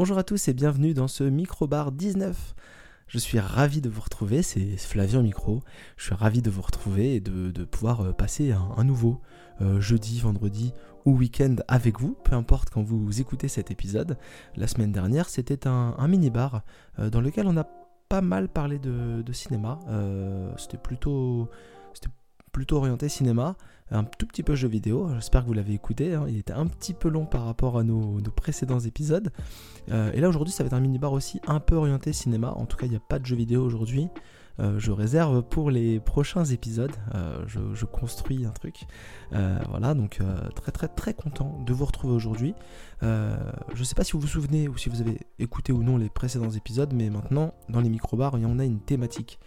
Bonjour à tous et bienvenue dans ce Microbar 19. Je suis ravi de vous retrouver, c'est Flavien Micro. Je suis ravi de vous retrouver et de, pouvoir euh, passer un, nouveau euh, jeudi, vendredi ou week-end avec vous, peu importe quand vous écoutez cet épisode. La semaine dernière, c'était un, mini-bar euh, dans lequel on a pas mal parlé de, cinéma. c'était plutôt, plutôt orienté cinéma un tout petit peu jeu vidéo. J'espère que vous l'avez écouté. Hein. Il était un petit peu long par rapport à nos, précédents épisodes. Euh, et là aujourd'hui, ça va être un mini-bar aussi un peu orienté cinéma. En tout cas, il n'y a pas de jeu vidéo aujourd'hui. Euh, je réserve pour les prochains épisodes. Euh, je, construis un truc. voilà, donc très très très content de vous retrouver aujourd'hui. je ne sais pas si vous vous souvenez ou si vous avez écouté ou non les précédents épisodes, mais maintenant, dans les micro-bars, en a une thématique.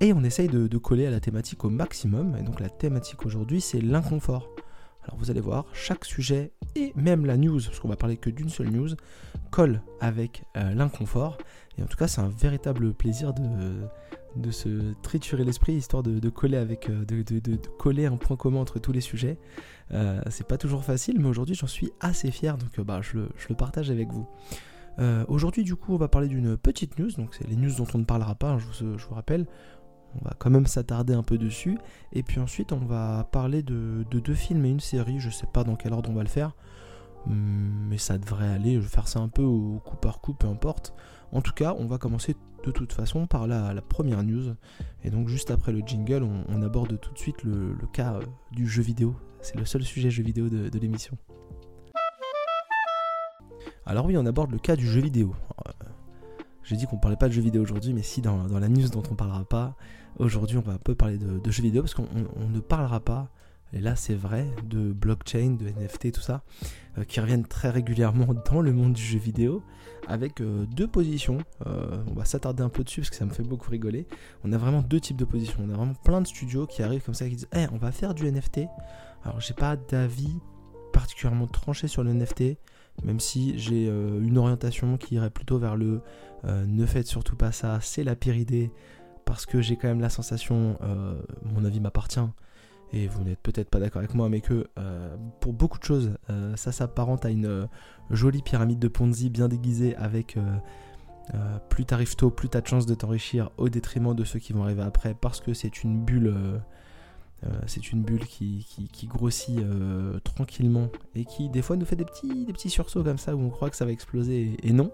Et on essaye de, coller à la thématique au maximum. Et donc la thématique aujourd'hui, c'est l'inconfort. Alors vous allez voir, chaque sujet et même la news, parce qu'on va parler que d'une seule news, colle avec euh, l'inconfort. Et en tout cas, c'est un véritable plaisir de, de se triturer l'esprit, histoire de, coller avec, euh, de, coller un point commun entre tous les sujets. Euh, c'est pas toujours facile, mais aujourd'hui, j'en suis assez fier, donc bah, je, le, partage avec vous. aujourd'hui, du coup, on va parler d'une petite news, donc c'est les news dont on ne parlera pas, hein, je, vous, je vous rappelle. On va quand même s'attarder un peu dessus. Et puis ensuite, on va parler de, deux films et une série. Je sais pas dans quel ordre on va le faire. Hmm, mais ça devrait aller. Je vais faire ça un peu au coup par coup, peu importe. En tout cas, on va commencer de toute façon par la, première news. Et donc, juste après le jingle, on, aborde tout de suite le, cas euh, du jeu vidéo. C'est le seul sujet jeu vidéo de, l'émission. Alors oui, on aborde le cas du jeu vidéo. Euh, j'ai dit qu'on parlait pas de jeux vidéo aujourd'hui, mais si dans, dans, la news dont on parlera pas, Aujourd'hui, on va un peu parler de, jeux vidéo parce qu'on ne parlera pas, et là c'est vrai, de blockchain, de NFT, tout ça, euh, qui reviennent très régulièrement dans le monde du jeu vidéo avec euh, deux positions. Euh, on va s'attarder un peu dessus parce que ça me fait beaucoup rigoler. On a vraiment deux types de positions. On a vraiment plein de studios qui arrivent comme ça qui disent hey, on va faire du NFT. Alors, j'ai pas d'avis particulièrement tranché sur le NFT, même si j'ai une orientation qui irait plutôt vers le ne faites surtout pas ça, c'est la pire idée parce que j'ai quand même la sensation, euh, mon avis m'appartient, et vous n'êtes peut-être pas d'accord avec moi, mais que euh, pour beaucoup de choses, euh, ça s'apparente à une jolie pyramide de Ponzi bien déguisée avec plus t'arrives tôt, plus t'as de chances de t'enrichir au détriment de ceux qui vont arriver après, parce que c'est une bulle. c'est une bulle qui, grossit tranquillement et qui des fois nous fait des petits, des petits sursauts comme ça où on croit que ça va exploser et non.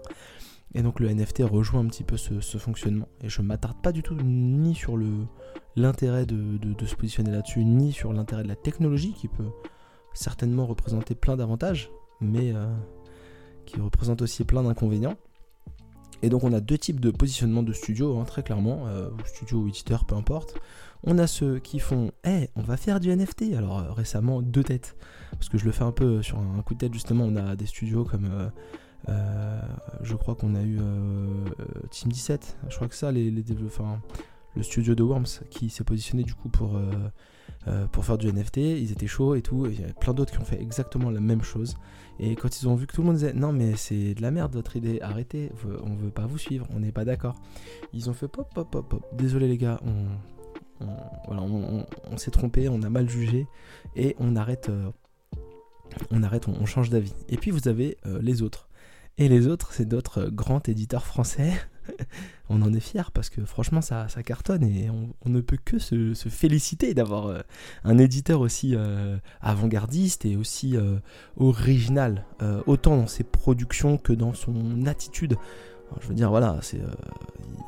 Et donc le NFT rejoint un petit peu ce, fonctionnement. Et je m'attarde pas du tout ni sur l'intérêt de, se positionner là-dessus, ni sur l'intérêt de la technologie qui peut certainement représenter plein d'avantages, mais euh, qui représente aussi plein d'inconvénients. Et donc on a deux types de positionnement de studio, hein, très clairement, euh, studio ou éditeur, peu importe. On a ceux qui font Eh, on va faire du NFT. Alors euh, récemment, deux têtes. Parce que je le fais un peu sur un coup de tête, justement. On a des studios comme euh, je crois qu'on a eu euh, Team 17, je crois que ça, le studio de Worms qui s'est positionné du coup pour, euh, pour faire du NFT, ils étaient chauds et tout, il y a plein d'autres qui ont fait exactement la même chose. Et quand ils ont vu que tout le monde disait non mais c'est de la merde votre idée, arrêtez, on veut pas vous suivre, on n'est pas d'accord. Ils ont fait pop pop pop pop, désolé les gars, on, voilà, on, s'est trompé, on a mal jugé et on arrête, on arrête, on, change d'avis. Et puis vous avez les autres. Et les autres, c'est d'autres grands éditeurs français. on en est fiers parce que franchement, ça, ça cartonne et on, ne peut que se, féliciter d'avoir euh, un éditeur aussi euh, avant-gardiste et aussi euh, original, autant dans ses productions que dans son attitude. je veux dire, voilà, c'est,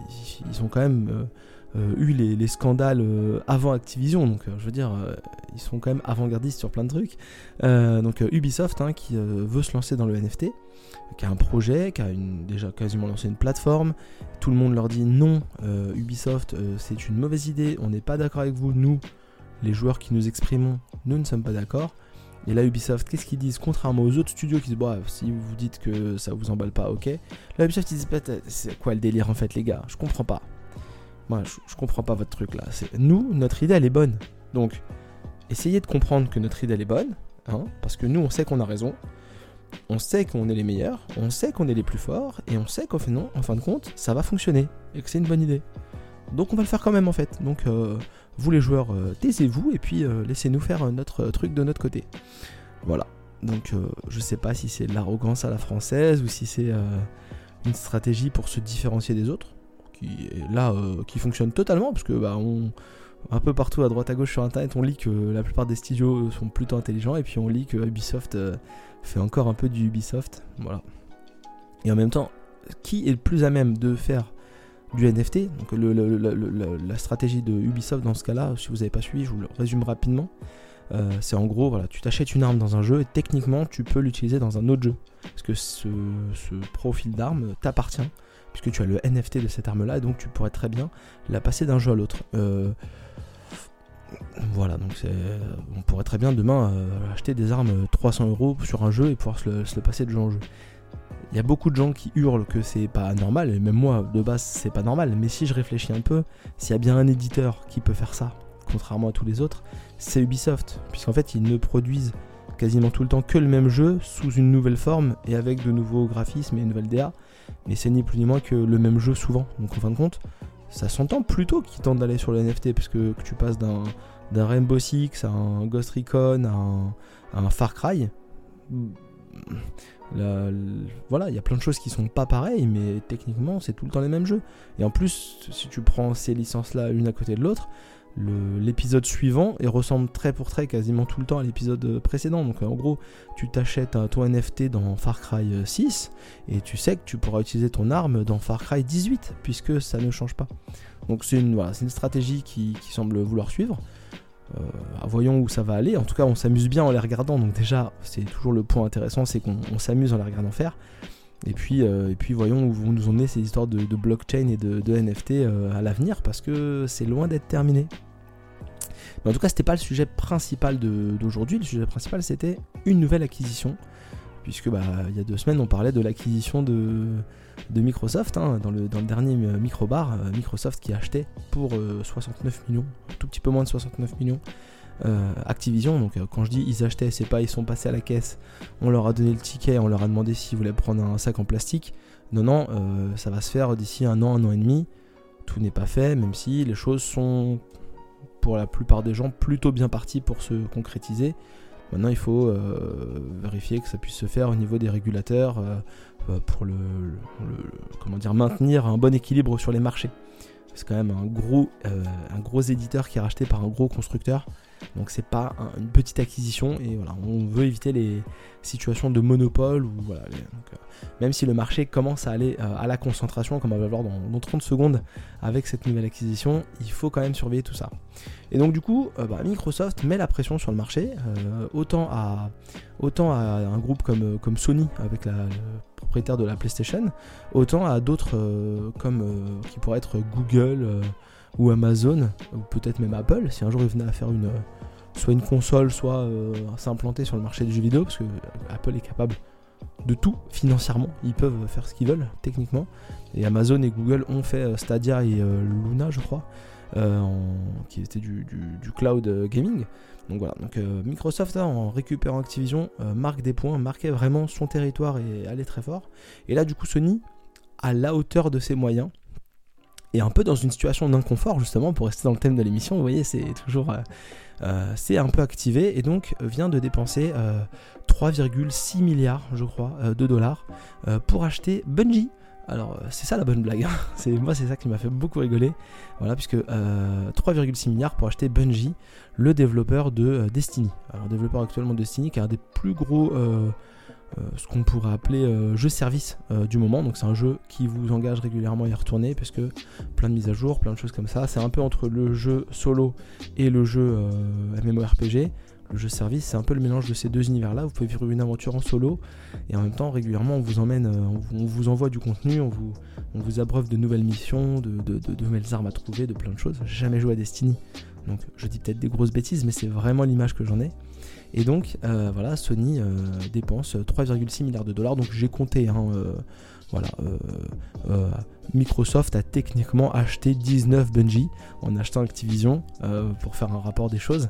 ils, ils, ont quand même eu les, les scandales avant Activision, donc je veux dire, ils sont quand même avant-gardistes sur plein de trucs. donc Ubisoft, hein, qui veut se lancer dans le NFT qui a un projet, qui a une, déjà quasiment lancé une plateforme. Tout le monde leur dit non, euh, Ubisoft, euh, c'est une mauvaise idée, on n'est pas d'accord avec vous, nous, les joueurs qui nous exprimons, nous ne sommes pas d'accord. Et là, Ubisoft, qu'est-ce qu'ils disent? Contrairement aux autres studios qui disent, bah, si vous vous dites que ça vous emballe pas, ok. Là, Ubisoft, ils disent, bah, c'est quoi le délire en fait, les gars? Je comprends pas. Je, comprends pas votre truc là. Nous, notre idée, elle est bonne. Donc, essayez de comprendre que notre idée, elle est bonne. Hein, parce que nous, on sait qu'on a raison on sait qu'on est les meilleurs, on sait qu'on est les plus forts, et on sait qu'en fin, en fin de compte, ça va fonctionner, et que c'est une bonne idée. Donc on va le faire quand même en fait. Donc euh, vous les joueurs, euh, taisez-vous, et puis euh, laissez-nous faire notre truc de notre côté. Voilà. Donc je sais pas si c'est de l'arrogance à la française ou si c'est une stratégie pour se différencier des autres, qui là qui fonctionne totalement parce que bah, on un peu partout à droite à gauche sur internet, on lit que la plupart des studios sont plutôt intelligents et puis on lit que Ubisoft fait encore un peu du Ubisoft. Voilà. Et en même temps, qui est le plus à même de faire du NFT Donc la stratégie de Ubisoft dans ce cas-là, si vous n'avez pas suivi, je vous le résume rapidement. Euh, c'est en gros, voilà, tu t'achètes une arme dans un jeu et techniquement tu peux l'utiliser dans un autre jeu. Parce que ce, profil d'arme t'appartient, puisque tu as le NFT de cette arme-là, et donc tu pourrais très bien la passer d'un jeu à l'autre. Euh, voilà, donc on pourrait très bien demain euh, acheter des armes 300 euros sur un jeu et pouvoir se le passer de jeu en jeu. Il y a beaucoup de gens qui hurlent que c'est pas normal, et même moi de base c'est pas normal, mais si je réfléchis un peu, s'il y a bien un éditeur qui peut faire ça, contrairement à tous les autres, c'est Ubisoft, puisqu'en fait ils ne produisent quasiment tout le temps que le même jeu sous une nouvelle forme et avec de nouveaux graphismes et une nouvelle DA, mais c'est ni plus ni moins que le même jeu souvent. Donc en fin de compte, ça s'entend plutôt qu'ils tentent d'aller sur le NFT, puisque que tu passes d'un, Rainbow Six à un Ghost Recon à un Far Cry voilà, il y a plein de choses qui sont pas pareilles, mais techniquement, c'est tout le temps les mêmes jeux. Et en plus, si tu prends ces licences-là l'une à côté de l'autre, l'épisode suivant il ressemble très pour très quasiment tout le temps à l'épisode précédent. Donc en gros, tu t'achètes ton NFT dans Far Cry 6 et tu sais que tu pourras utiliser ton arme dans Far Cry 18 puisque ça ne change pas. Donc c'est une, une stratégie qui semble vouloir suivre. Euh, voyons où ça va aller. En tout cas, on s'amuse bien en les regardant. Donc déjà, c'est toujours le point intéressant, c'est qu'on s'amuse en les regardant faire. Et puis, euh, et puis voyons où vont nous emmener ces histoires de, blockchain et de, NFT euh, à l'avenir, parce que c'est loin d'être terminé. Mais en tout cas, c'était pas le sujet principal d'aujourd'hui. Le sujet principal, c'était une nouvelle acquisition puisque bah, il y a deux semaines on parlait de l'acquisition de, Microsoft hein, dans, le, dernier microbar, euh, Microsoft qui achetait pour 69 euh, millions, un tout petit peu moins de 69 millions. Euh, Activision, donc quand je dis ils achetaient, c'est pas ils sont passés à la caisse, on leur a donné le ticket, on leur a demandé s'ils voulaient prendre un sac en plastique. Non, non, ça va se faire d'ici un an, un an et demi. Tout n'est pas fait, même si les choses sont pour la plupart des gens plutôt bien parties pour se concrétiser. Maintenant, il faut euh, vérifier que ça puisse se faire au niveau des régulateurs euh, euh, pour le, comment dire, maintenir un bon équilibre sur les marchés. C'est quand même un gros éditeur qui est racheté par un gros constructeur. Donc c'est pas une petite acquisition et voilà, on veut éviter les situations de monopole ou voilà. Euh, même si le marché commence à aller euh, à la concentration, comme on va voir dans, 30 secondes avec cette nouvelle acquisition, il faut quand même surveiller tout ça. Et donc du coup, euh, bah, Microsoft met la pression sur le marché, autant, à, autant à un groupe comme, comme Sony avec la, le propriétaire de la PlayStation, autant à d'autres comme qui pourraient être Google ou Amazon, ou peut-être même Apple, si un jour ils venaient à faire une, soit une console, soit euh, s'implanter sur le marché des jeux vidéo, parce que Apple est capable de tout financièrement, ils peuvent faire ce qu'ils veulent techniquement. Et Amazon et Google ont fait euh, Stadia et euh, Luna, je crois, qui était du, cloud gaming. Donc voilà, donc Microsoft en récupérant Activision marque des points, marquait vraiment son territoire et allait très fort. Et là du coup Sony, à la hauteur de ses moyens, et un peu dans une situation d'inconfort justement pour rester dans le thème de l'émission. Vous voyez, c'est toujours euh, euh, c'est un peu activé et donc vient de dépenser 3,6 euh, milliards, je crois, de dollars pour acheter Bungie. Alors c'est ça la bonne blague. Hein. c'est moi c'est ça qui m'a fait beaucoup rigoler. Voilà puisque 3,6 milliards pour acheter Bungie, le développeur de Destiny. Alors développeur actuellement de Destiny qui est un des plus gros euh, ce qu'on pourrait appeler euh, jeu service euh, du moment. Donc c'est un jeu qui vous engage régulièrement à y retourner parce que plein de mises à jour, plein de choses comme ça. C'est un peu entre le jeu solo et le jeu MMORPG. Le jeu service, c'est un peu le mélange de ces deux univers-là. Vous pouvez vivre une aventure en solo et en même temps régulièrement on vous emmène, on vous, envoie du contenu, on vous, on vous abreuve de nouvelles missions, de, de nouvelles armes à trouver, de plein de choses. J'ai jamais joué à Destiny, donc je dis peut-être des grosses bêtises, mais c'est vraiment l'image que j'en ai. Et donc, euh, voilà, Sony euh, dépense 3,6 milliards de dollars. Donc, j'ai compté, hein, euh, voilà, Microsoft a techniquement acheté 19 Bungie en achetant Activision pour faire un rapport des choses.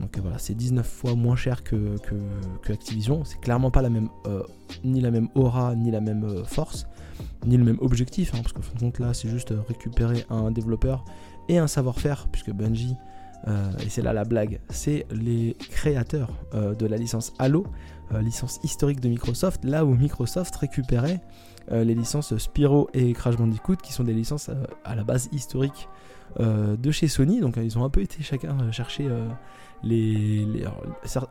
Donc voilà, c'est 19 fois moins cher que, que, Activision. C'est clairement pas la même, ni la même aura, ni la même force, ni le même objectif. Hein, parce qu'en fin de compte, là, c'est juste récupérer un développeur et un savoir-faire, puisque Bungie et c'est là la blague, c'est les créateurs de la licence Halo, licence historique de Microsoft, là où Microsoft récupérait les licences Spyro et Crash Bandicoot, qui sont des licences à la base historiques de chez Sony. Donc ils ont un peu été chacun chercher les,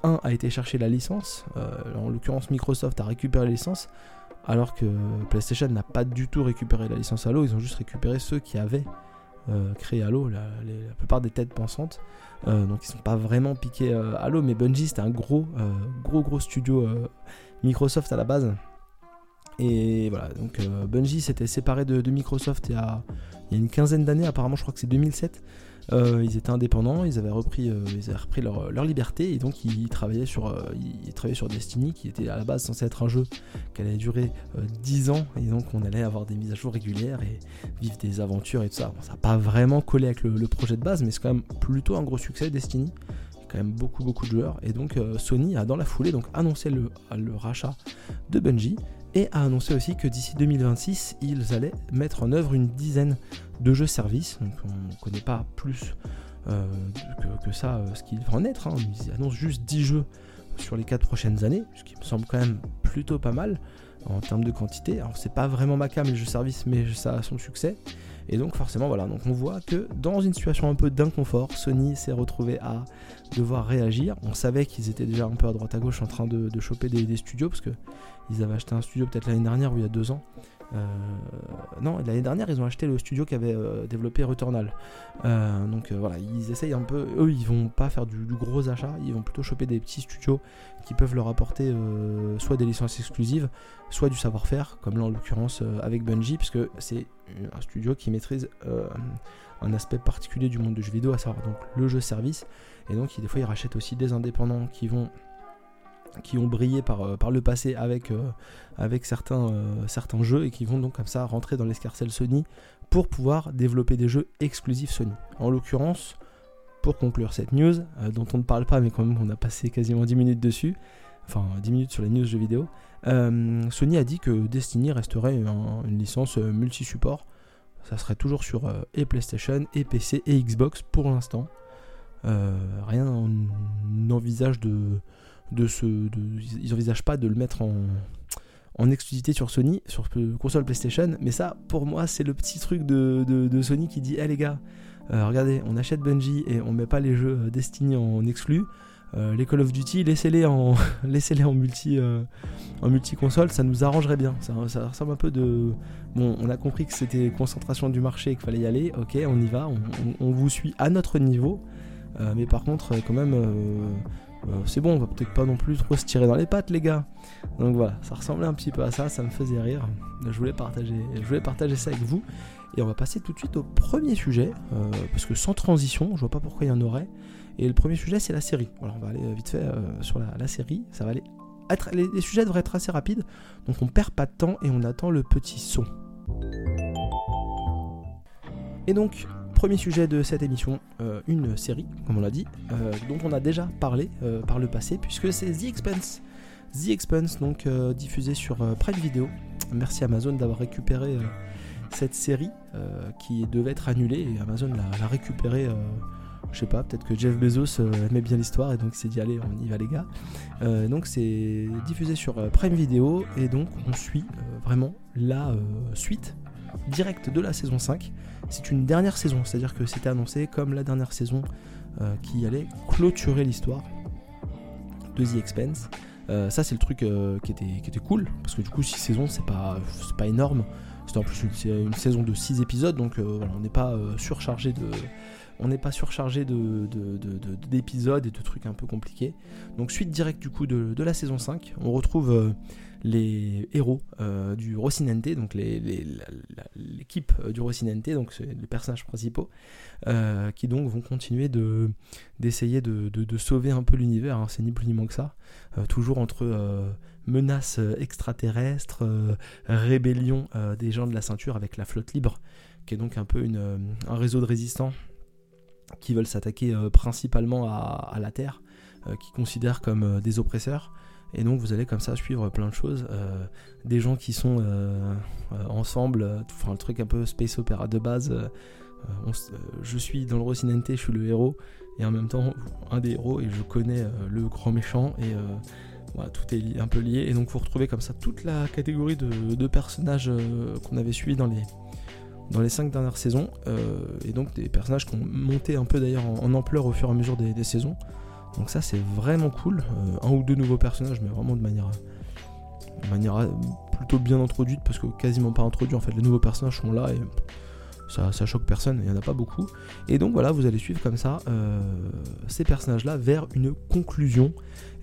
un a été chercher la licence, en l'occurrence Microsoft a récupéré la licence, alors que PlayStation n'a pas du tout récupéré la licence Halo, ils ont juste récupéré ceux qui avaient euh, créé Halo, la, plupart des têtes pensantes. Euh, donc ils sont pas vraiment piqués euh, Halo, mais Bungie c'était un gros, gros, gros studio Microsoft à la base. Et voilà, donc Bungie s'était séparé de, Microsoft a, il y a une quinzaine d'années, apparemment je crois que c'est 2007. Euh, ils étaient indépendants, ils avaient repris, euh, ils avaient repris leur, liberté et donc ils travaillaient, sur, euh, ils travaillaient sur Destiny qui était à la base censé être un jeu qui allait durer 10 ans et donc on allait avoir des mises à jour régulières et vivre des aventures et tout ça. ça n'a pas vraiment collé avec le, projet de base mais c'est quand même plutôt un gros succès Destiny. Il y a quand même beaucoup beaucoup de joueurs et donc Sony a dans la foulée donc annoncé le, le rachat de Bungie et a annoncé aussi que d'ici 2026, ils allaient mettre en œuvre une dizaine de jeux services. Donc on ne connaît pas plus euh, que, ça euh, ce qu'il va en être. Hein. Ils annoncent juste 10 jeux sur les 4 prochaines années, ce qui me semble quand même plutôt pas mal en termes de quantité. Alors c'est pas vraiment ma cam les jeux services, mais ça a son succès. Et donc forcément voilà, donc on voit que dans une situation un peu d'inconfort, Sony s'est retrouvé à devoir réagir. On savait qu'ils étaient déjà un peu à droite à gauche en train de, choper des, des, studios parce que ils avaient acheté un studio peut-être l'année dernière ou il y a deux ans. Euh, non, l'année dernière, ils ont acheté le studio qui avait euh, développé Returnal. Euh, donc voilà, ils essayent un peu. Eux, ils vont pas faire du, gros achat, ils vont plutôt choper des petits studios qui peuvent leur apporter soit des licences exclusives, soit du savoir-faire, comme là en l'occurrence avec Bungie, puisque c'est un studio qui maîtrise un aspect particulier du monde du jeu vidéo, à savoir donc le jeu service. Et donc, des fois, ils rachètent aussi des indépendants qui vont qui ont brillé par, euh, le passé avec, euh, euh, certains jeux et qui vont donc comme ça rentrer dans l'escarcelle Sony pour pouvoir développer des jeux exclusifs Sony. En l'occurrence, pour conclure cette news, dont on ne parle pas mais quand même on a passé quasiment 10 minutes dessus, enfin 10 minutes sur les news jeux vidéo, Sony a dit que Destiny resterait une licence multi-support. Ça serait toujours sur et PlayStation, et PC, et Xbox pour l'instant. rien n'envisage de, de ils envisagent pas de le mettre en, en exclusivité sur Sony, sur console PlayStation. Mais ça, pour moi, c'est le petit truc de, Sony qui dit, hé les gars, euh, regardez, on achète Bungie et on met pas les jeux euh, Destiny en exclu. Euh, les Call of Duty, laissez-les en, laissez-les en multi, en multi console, ça nous arrangerait bien. Ça, ressemble un peu de, bon, on a compris que c'était concentration du marché et qu'il fallait y aller. Ok, on y va, on vous suit à notre niveau. mais par contre, quand même euh, c'est bon, on va peut-être pas non plus trop se tirer dans les pattes, les gars. Donc voilà, ça ressemblait un petit peu à ça, ça me faisait rire. Je voulais partager, je voulais partager ça avec vous. Et on va passer tout de suite au premier sujet, euh, parce que sans transition, je vois pas pourquoi il y en aurait. Et le premier sujet, c'est la série. Voilà, on va aller vite fait euh, sur la, série. Ça va aller les, les, sujets devraient être assez rapides, donc on perd pas de temps et on attend le petit son. Et donc, Premier sujet de cette émission, euh, une série, comme on l'a dit, euh, dont on a déjà parlé euh, par le passé, puisque c'est The Expense. The Expense, donc diffusé sur Prime Video. Merci Amazon d'avoir récupéré cette série qui devait être annulée et Amazon l'a récupérée je sais pas, peut-être que Jeff Bezos aimait bien l'histoire et donc il s'est dit allez on y va les gars. donc c'est diffusé sur Prime Video et donc on suit vraiment la suite directe de la saison 5 c'est une dernière saison, c'est-à-dire que c'était annoncé comme la dernière saison euh, qui allait clôturer l'histoire de The Expense. Euh, ça, c'est le truc euh, qui, était, qui était cool, parce que du coup, 6 saisons, c'est pas, pas énorme. C'est en plus une, saison de 6 épisodes, donc on n'est pas surchargé de. On n'est pas surchargé d'épisodes de, et de trucs un peu compliqués. Donc suite directe du coup de, la saison 5, on retrouve les héros euh, du Rocinante, donc l'équipe euh, du Rocinante, donc les personnages principaux, euh, qui donc vont continuer de d'essayer de, sauver un peu l'univers, hein, c'est ni plus ni moins que ça, toujours entre menaces extraterrestres, rébellion des gens de la ceinture avec la flotte libre, qui est donc un peu un réseau de résistants qui veulent s'attaquer principalement à, à, la Terre, qui considèrent comme des oppresseurs. Et donc vous allez comme ça suivre plein de choses. Euh, des gens qui sont euh, euh, ensemble, enfin le truc un peu space opéra de base. je suis dans le Rocinante, je suis le héros. et en même temps un des héros et je connais le grand méchant et voilà, tout est un peu lié et donc vous retrouvez comme ça toute la catégorie de, personnages qu'on avait suivis dans les dans les cinq dernières saisons et donc des personnages qui ont monté un peu d'ailleurs en, ampleur au fur et à mesure des, saisons donc ça c'est vraiment cool un ou deux nouveaux personnages mais vraiment de manière manière plutôt bien introduite parce que quasiment pas introduit en fait les nouveaux personnages sont là et ça, choque personne, il n'y en a pas beaucoup. Et donc voilà, vous allez suivre comme ça euh, ces personnages-là vers une conclusion.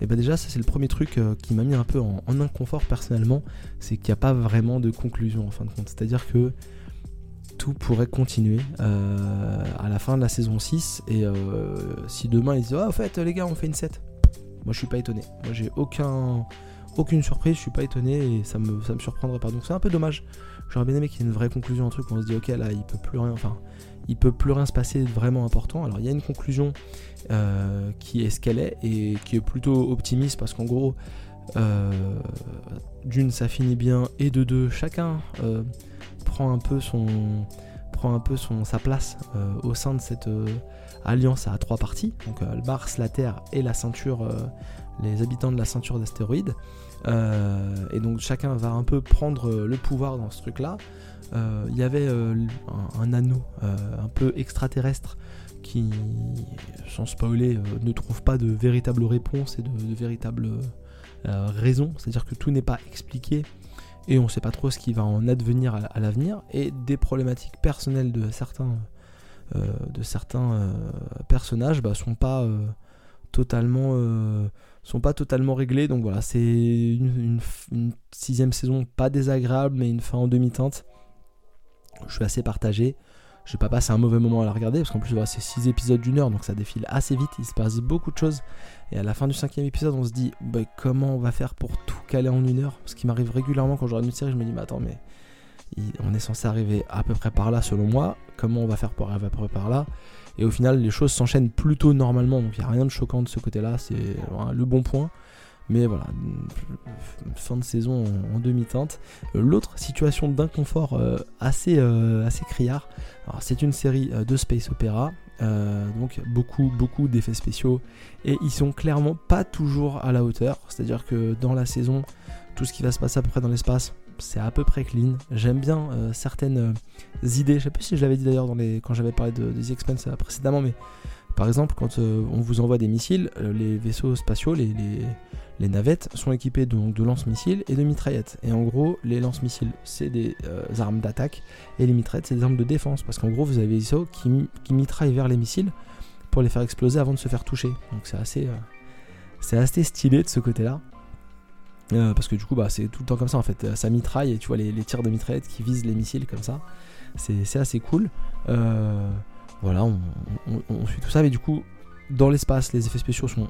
Et ben déjà, ça c'est le premier truc euh, qui m'a mis un peu en, inconfort personnellement, c'est qu'il n'y a pas vraiment de conclusion en fin de compte. C'est-à-dire que tout pourrait continuer euh, à la fin de la saison 6 et si demain ils disent ah, en fait les gars on fait une 7 moi je suis pas étonné. Moi j'ai aucun aucune surprise. Je suis pas étonné et ça me, ça me surprendrait pas. Donc c'est un peu dommage. J'aurais bien aimé qu'il y ait une vraie conclusion, un truc où on se dit ok là il peut plus rien, enfin il peut plus rien se passer de vraiment important. Alors il y a une conclusion euh, qui est ce qu'elle est et qui est plutôt optimiste parce qu'en gros euh, d'une ça finit bien et de deux chacun euh, prend un peu son prend un peu son sa place au sein de cette alliance à trois parties donc Mars, la Terre et la ceinture les habitants de la ceinture d'astéroïdes euh, et donc chacun va un peu prendre euh, le pouvoir dans ce truc-là. Euh, il y avait un, anneau un peu extraterrestre qui, sans spoiler, ne trouve pas de véritable réponse et de, véritables raisons. C'est-à-dire que tout n'est pas expliqué et on ne sait pas trop ce qui va en advenir à, l'avenir. Et des problématiques personnelles de certains, de certains personnages bah, sont pas totalement sont pas totalement réglés. Donc voilà, c'est une, sixième saison pas désagréable, mais une fin en demi-teinte. Je suis assez partagé. Je vais pas passer un mauvais moment à la regarder parce qu'en plus c'est six épisodes d'une heure donc ça défile assez vite, il se passe beaucoup de choses et à la fin du cinquième épisode on se dit bah, comment on va faire pour tout caler en une heure? Ce qui m'arrive régulièrement quand je regarde une série je me dis mais attends mais on est censé arriver à peu près par là selon moi, comment on va faire pour arriver à peu près par là? Et au final, les choses s'enchaînent plutôt normalement, donc il n'y a rien de choquant de ce côté-là, c'est le bon point. Mais voilà, fin de saison en, demi-teinte. Euh, l'autre situation d'inconfort euh, assez, euh, assez criard, c'est une série de space opéra, donc beaucoup, beaucoup d'effets spéciaux, et ils sont clairement pas toujours à la hauteur. C'est-à-dire que dans la saison, tout ce qui va se passer à peu près dans l'espace, c'est à peu près clean. J'aime bien euh, certaines euh, idées. Je sais plus si je l'avais dit d'ailleurs quand j'avais parlé de, The Expanse euh, précédemment, mais par exemple, quand on vous envoie des missiles, les vaisseaux spatiaux, les, navettes, sont équipés donc, de lance-missiles et de mitraillettes. Et en gros, les lance-missiles, c'est des armes d'attaque, et les mitraillettes, c'est des armes de défense. Parce qu'en gros, vous avez vaisseaux qui, qui mitraillent vers les missiles pour les faire exploser avant de se faire toucher. Donc c'est assez, c'est assez stylé de ce côté-là. Euh, parce que du coup, bah, c'est tout le temps comme ça en fait. Ça mitraille et tu vois les, tirs de mitraillette qui visent les missiles comme ça. C'est assez cool. Euh, voilà, on, suit tout ça. Mais du coup, dans l'espace, les effets spéciaux sont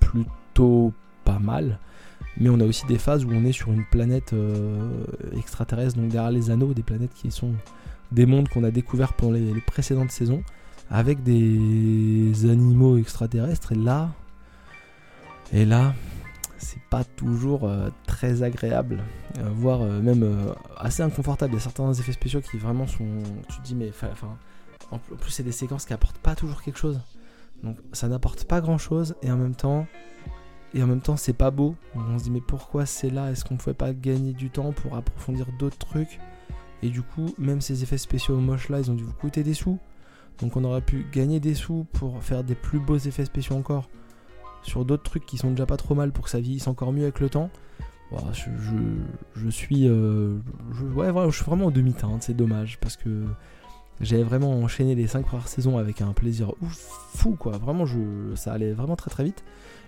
plutôt pas mal. Mais on a aussi des phases où on est sur une planète euh, extraterrestre, donc derrière les anneaux, des planètes qui sont des mondes qu'on a découverts pendant les, précédentes saisons, avec des animaux extraterrestres. Et là, et là, c'est pas toujours euh, très agréable, euh, voire même assez inconfortable. Il y a certains effets spéciaux qui vraiment sont. Tu te dis, mais enfin. En plus, c'est des séquences qui apportent pas toujours quelque chose. Donc ça n'apporte pas grand chose et en même temps. Et en même temps, c'est pas beau. On se dit, mais pourquoi c'est là? Est-ce qu'on pouvait pas gagner du temps pour approfondir d'autres trucs? Et du coup, même ces effets spéciaux moches là, ils ont dû vous coûter des sous. Donc on aurait pu gagner des sous pour faire des plus beaux effets spéciaux encore sur d'autres trucs qui sont déjà pas trop mal pour que ça vieillisse encore mieux avec le temps. je, suis, euh, ouais, je suis vraiment en demi-teinte, c'est dommage parce que j'avais vraiment enchaîné les 5 premières saisons avec un plaisir ouf, fou quoi. Vraiment, je, ça allait vraiment très très vite.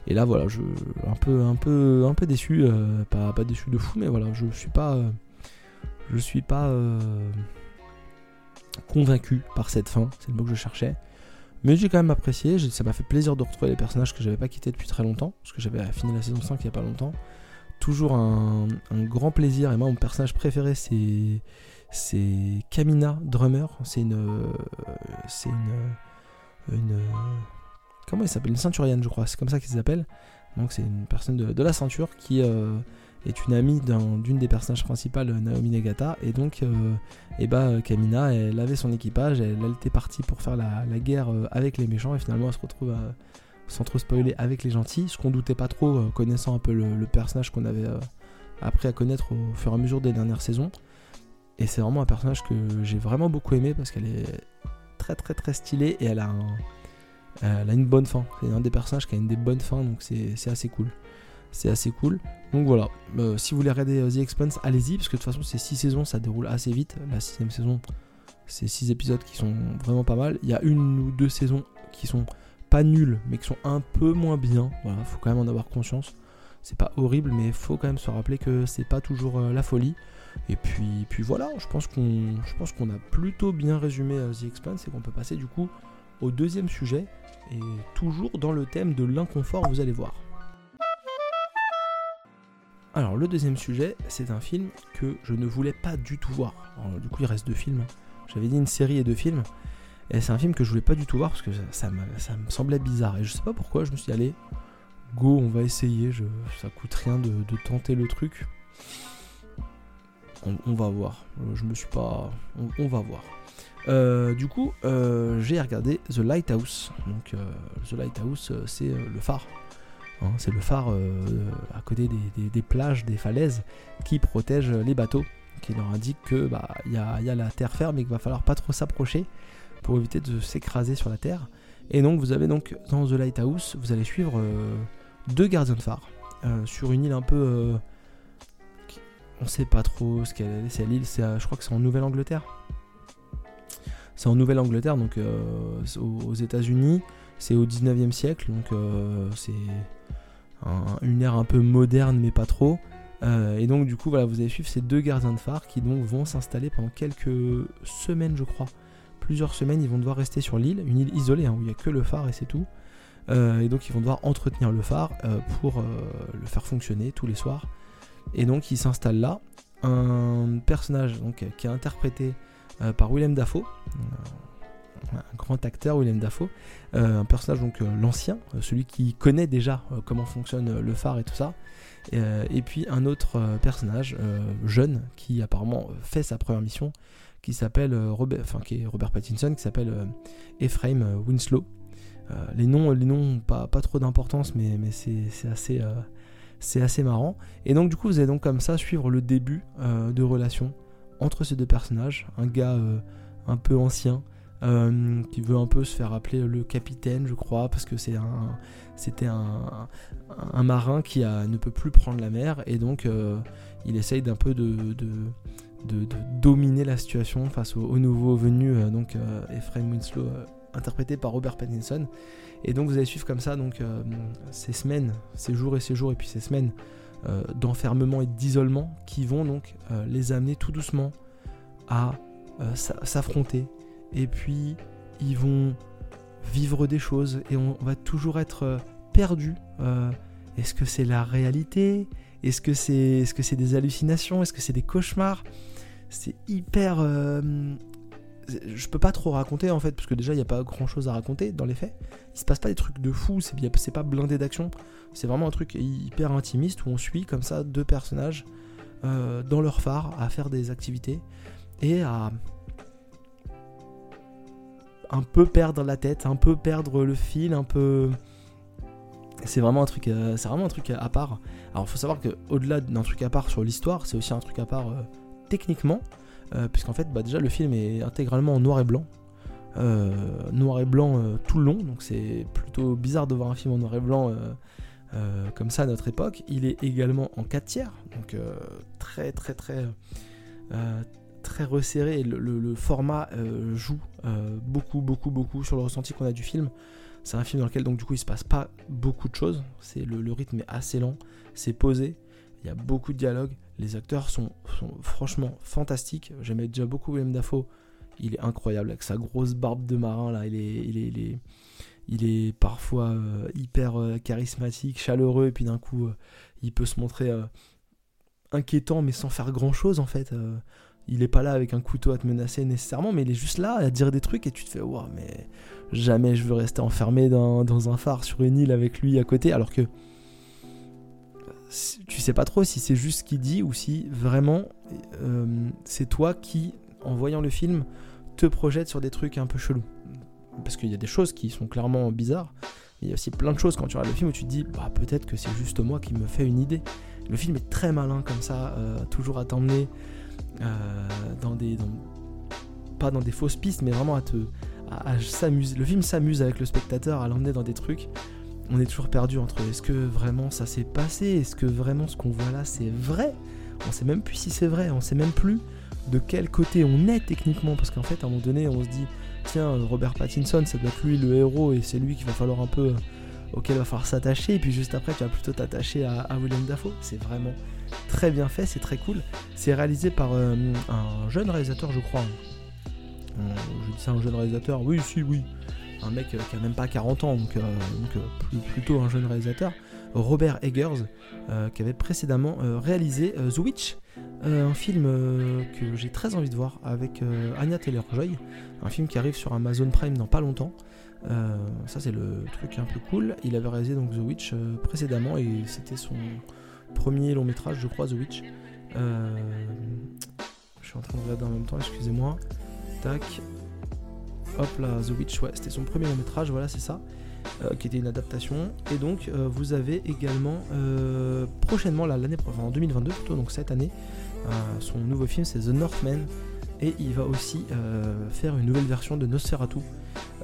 Et là, voilà, je un peu, un peu, un peu déçu, euh, pas, déçu de fou, mais voilà, je suis pas, euh, je suis pas convaincu par cette fin. C'est le mot que je cherchais. Mais j'ai quand même apprécié, ça m'a fait plaisir de retrouver les personnages que j'avais pas quittés depuis très longtemps, parce que j'avais fini la saison 5 il y a pas longtemps. Toujours un, grand plaisir, et moi mon personnage préféré c'est Kamina Drummer, c'est une c'est une, une comment il s'appelle une ceinturienne je crois, c'est comme ça qu'il s'appelle. Donc c'est une personne de, la ceinture qui euh, est une amie d'une des personnages principales, Naomi Negata, et donc et bah, Kamina, elle avait son équipage, elle, était partie pour faire la, guerre avec les méchants, et finalement elle se retrouve, sans trop spoiler, avec les gentils, ce qu'on doutait pas trop, connaissant un peu le, personnage qu'on avait appris à connaître au fur et à mesure des dernières saisons. Et c'est vraiment un personnage que j'ai vraiment beaucoup aimé parce qu'elle est très très très stylée. Et elle a, elle a une bonne fin. C'est un des personnages qui a une des bonnes fins, donc c'est assez cool. C'est assez cool. Donc voilà, euh, si vous voulez regarder euh, The Expanse, allez-y, parce que de toute façon, c'est 6 saisons, ça déroule assez vite. La sixième saison, c'est 6 épisodes qui sont vraiment pas mal. Il y a une ou deux saisons qui sont pas nulles, mais qui sont un peu moins bien. Voilà, faut quand même en avoir conscience. C'est pas horrible, mais faut quand même se rappeler que c'est pas toujours euh, la folie. Et puis, puis voilà, je pense qu'on qu'on a plutôt bien résumé The Expanse et qu'on peut passer du coup au deuxième sujet, et toujours dans le thème de l'inconfort, vous allez voir. Alors le deuxième sujet, c'est un film que je ne voulais pas du tout voir. du coup il reste deux films. J'avais dit une série et deux films. Et c'est un film que je voulais pas du tout voir parce que ça, me, semblait bizarre. Et je sais pas pourquoi, je me suis dit allez, go, on va essayer. Ça coûte rien de, tenter le truc. On, va voir. Je me suis pas. on va voir. Euh, du coup, euh, j'ai regardé The Lighthouse. Donc, euh, The Lighthouse, c'est le phare. Hein, c'est le phare à côté des, plages, des falaises, qui protège les bateaux, qui leur indique que bah y a, la terre ferme et qu'il va falloir pas trop s'approcher pour éviter de s'écraser sur la terre. Et donc, vous avez donc dans The Lighthouse, vous allez suivre deux gardiens de phare sur une île un peu on sait pas trop ce qu'elle est. C'est l'île, je crois que c'est en Nouvelle-Angleterre. C'est en Nouvelle-Angleterre, donc euh, aux États-Unis. C'est au 19e siècle, donc euh, c'est une ère un peu moderne, mais pas trop. Euh, et donc, du coup, voilà, vous allez suivre ces deux gardiens de phare qui donc vont s'installer pendant quelques semaines, je crois. Plusieurs semaines, ils vont devoir rester sur l'île, une île isolée hein, où il n'y a que le phare et c'est tout. et donc, ils vont devoir entretenir le phare pour le faire fonctionner tous les soirs. Et donc, ils s'installent là. Un personnage donc, qui est interprété par Willem Dafoe, euh, un grand acteur Willem Dafoe, euh, un personnage donc l'ancien, celui qui connaît déjà comment fonctionne le phare et tout ça, et puis un autre personnage jeune qui apparemment fait sa première mission, qui s'appelle Robert, enfin qui est Robert Pattinson, qui s'appelle Ephraim Winslow. les noms, les pas, trop d'importance, mais, mais c'est assez, c'est assez marrant. Et donc du coup, vous allez donc comme ça suivre le début de relation entre ces deux personnages, un gars euh, un peu ancien, euh, qui veut un peu se faire appeler le capitaine, je crois, parce que c'était un, marin qui ne peut plus prendre la mer, et donc euh, il essaye d'un peu de, dominer la situation face au, nouveau venu, donc Ephraim Winslow, interprété par Robert Pattinson. Et donc vous allez suivre comme ça donc ces semaines, ces jours et ces jours, et puis ces semaines euh, d'enfermement et d'isolement qui vont donc euh, les amener tout doucement à euh, s'affronter. Et puis ils vont vivre des choses et on, va toujours être perdu. Est-ce que c'est la réalité? Est-ce que c'est est -ce c'est des hallucinations? Est-ce que c'est des cauchemars? C'est hyper je peux pas trop raconter en fait, parce que déjà il n'y a pas grand chose à raconter dans les faits. Il se passe pas des trucs de fou, c'est pas blindé d'action. C'est vraiment un truc hyper intimiste où on suit comme ça deux personnages euh, dans leur phare à faire des activités et à un peu perdre la tête, un peu perdre le fil, un peu. C'est vraiment un truc, euh, c'est vraiment un truc à part. Alors faut savoir que au-delà d'un truc à part sur l'histoire, c'est aussi un truc à part euh, techniquement. Euh, puisqu'en fait bah, déjà le film est intégralement en noir et blanc. Euh, noir et blanc euh, tout le long, donc c'est plutôt bizarre de voir un film en noir et blanc comme ça à notre époque. Il est également en 4 tiers, donc très très très très resserré. Le, format joue beaucoup beaucoup beaucoup sur le ressenti qu'on a du film. C'est un film dans lequel donc du coup il se passe pas beaucoup de choses. C'est le, le rythme est assez lent, c'est posé. Il y a beaucoup de dialogues. Les acteurs sont, franchement fantastiques. J'aimais déjà beaucoup William Dafoe. Il est incroyable avec sa grosse barbe de marin là. Il est, il est, il est, il est parfois euh, hyper euh, charismatique, chaleureux, et puis d'un coup, euh, il peut se montrer inquiétant, mais sans faire grand chose en fait. il est pas là avec un couteau à te menacer nécessairement, mais il est juste là à dire des trucs et tu te fais, waouh, mais jamais je veux rester enfermé dans, dans un phare sur une île avec lui à côté, alors que tu sais pas trop si c'est juste ce qu'il dit ou si vraiment c'est toi qui, en voyant le film, te projette sur des trucs un peu chelous. Parce qu'il y a des choses qui sont clairement bizarres, il y a aussi plein de choses quand tu regardes le film où tu te dis bah, peut-être que c'est juste moi qui me fais une idée. Le film est très malin comme ça, euh, toujours à t'emmener euh, dans des. pas dans des fausses pistes, mais vraiment à te. À, s'amuser. Le film s'amuse avec le spectateur à l'emmener dans des trucs. On est toujours perdu entre est-ce que vraiment ça s'est passé Est-ce que vraiment ce qu'on voit là c'est vrai? On sait même plus si c'est vrai, on sait même plus de quel côté on est techniquement, parce qu'en fait à un moment donné on se dit tiens, Robert Pattinson, ça doit être lui le héros et c'est lui qu'il va falloir un peu. Euh, auquel il va falloir s'attacher. Et puis juste après, tu vas plutôt t'attacher à, William Dafoe. C'est vraiment très bien fait, c'est très cool. C'est réalisé par euh, un jeune réalisateur, je crois. Euh, je dis ça, un jeune réalisateur? Oui, si, oui. Un mec qui a même pas 40 ans, donc, plutôt un jeune réalisateur. Robert Eggers, qui avait précédemment réalisé The Witch, un film que j'ai très envie de voir avec Anya Taylor-Joy, un film qui arrive sur Amazon Prime dans pas longtemps. Euh, ça c'est le truc un peu cool. Il avait réalisé donc The Witch euh, précédemment et c'était son premier long métrage, je crois, The Witch. Euh, je suis en train de regarder en même temps, excusez-moi. Tac. Hop là, The Witch, ouais, c'était son premier long métrage, voilà, c'est ça. qui était une adaptation. Et donc, vous avez également prochainement, l'année prochaine, en 2022 plutôt, donc cette année, son nouveau film, c'est The Northman, et il va aussi euh, faire une nouvelle version de Nosferatu,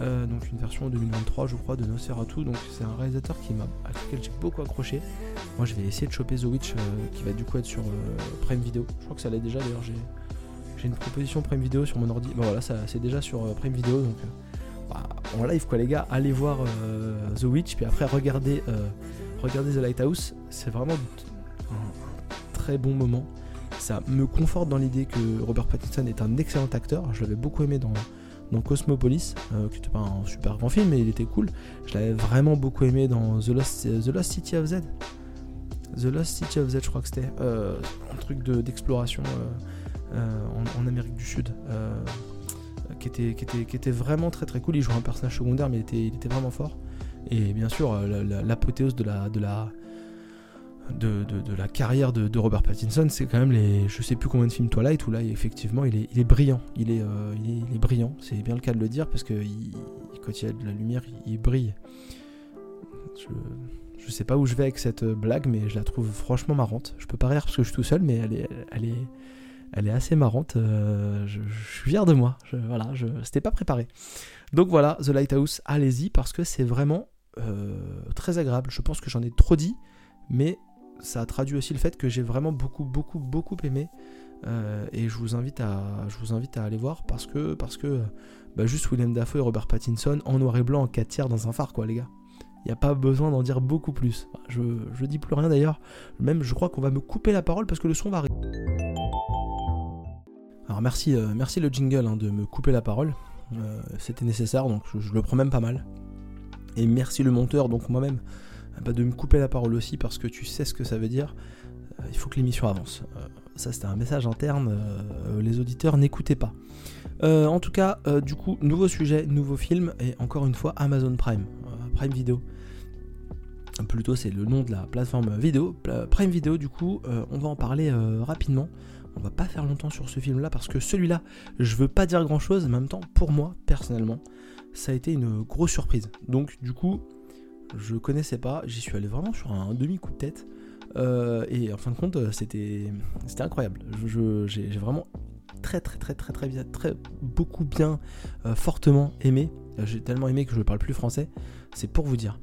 euh, donc une version 2023 je crois de Nosferatu, donc c'est un réalisateur qui m'a, à lequel j'ai beaucoup accroché. Moi je vais essayer de choper The Witch euh, qui va du coup être sur Prime Video, je crois que ça l'est déjà d'ailleurs, j'ai, j'ai une proposition Prime Video sur mon ordi, bon voilà c'est déjà sur Prime Video donc bah, en live quoi les gars, allez voir The Witch puis après regardez, regardez The Lighthouse, c'est vraiment un très bon moment ça me conforte dans l'idée que Robert Pattinson est un excellent acteur. Je l'avais beaucoup aimé dans, Cosmopolis, euh, qui n'était pas un super grand film, mais il était cool. Je l'avais vraiment beaucoup aimé dans The Lost, The Lost City of Z. The Lost City of Z, je crois que c'était euh, un truc d'exploration euh, en, Amérique du Sud. Qui était, qui, était, vraiment très très cool. Il jouait un personnage secondaire, mais il était, vraiment fort. Et bien sûr, l'apothéose de la, carrière de, Robert Pattinson, c'est quand même les je sais plus combien de films Twilight où là effectivement il est, il est brillant, il est, euh, il est, brillant, c'est bien le cas de le dire parce que quand il y a de la lumière, il, brille. Je, je sais pas où je vais avec cette blague, mais je la trouve franchement marrante. Je peux pas rire parce que je suis tout seul, mais elle est, elle est assez marrante. Euh, je, suis fier de moi. Je, voilà, je, c'était pas préparé. Donc voilà, The Lighthouse, allez-y parce que c'est vraiment euh, très agréable. Je pense que j'en ai trop dit, mais ça traduit aussi le fait que j'ai vraiment beaucoup, beaucoup, beaucoup aimé. Euh, et je vous, invite à, je vous invite à aller voir parce que, parce que bah, juste William Dafoe et Robert Pattinson en noir et blanc en 4 tiers dans un phare, quoi, les gars. Il n'y a pas besoin d'en dire beaucoup plus. Je, je dis plus rien d'ailleurs. Même, je crois qu'on va me couper la parole parce que le son va arriver. Merci, euh, merci le jingle hein, de me couper la parole. Euh, c'était nécessaire, donc je, le prends même pas mal. Et merci le monteur, donc moi-même, bah, de me couper la parole aussi parce que tu sais ce que ça veut dire. Euh, il faut que l'émission avance. Euh, ça c'était un message interne, euh, les auditeurs n'écoutez pas. en tout cas, du coup, nouveau sujet, nouveau film, et encore une fois Amazon Prime, Prime Video. Plutôt c'est le nom de la plateforme vidéo. Prime Video, du coup, on va en parler rapidement. On va pas faire longtemps sur ce film-là parce que celui-là, je veux pas dire grand-chose, en même temps, pour moi, personnellement, ça a été une grosse surprise. Donc, du coup, je connaissais pas, j'y suis allé vraiment sur un demi-coup de tête. Euh, et en fin de compte, euh, c'était incroyable. J'ai vraiment très très très très très bien, très beaucoup bien, euh, fortement aimé. J'ai tellement aimé que je ne parle plus français. C'est pour vous dire.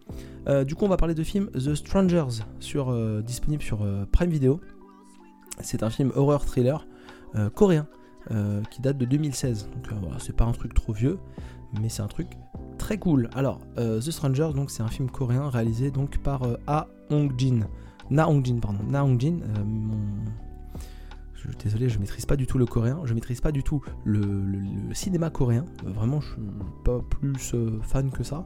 du coup, on va parler de film The Strangers, sur, disponible sur Prime Video. C'est un film horreur thriller coréen qui date de 2016. Donc voilà, c'est pas un truc trop vieux, mais c'est un truc très cool. Alors, euh, The Stranger, donc c'est un film coréen réalisé par euh, Ah Hong-jin. Na Hong-jin, pardon. Na Hong-jin, euh, mon... Je, désolé, je maîtrise pas du tout le coréen, je maîtrise pas du tout le, cinéma coréen. vraiment, je suis pas plus fan que ça.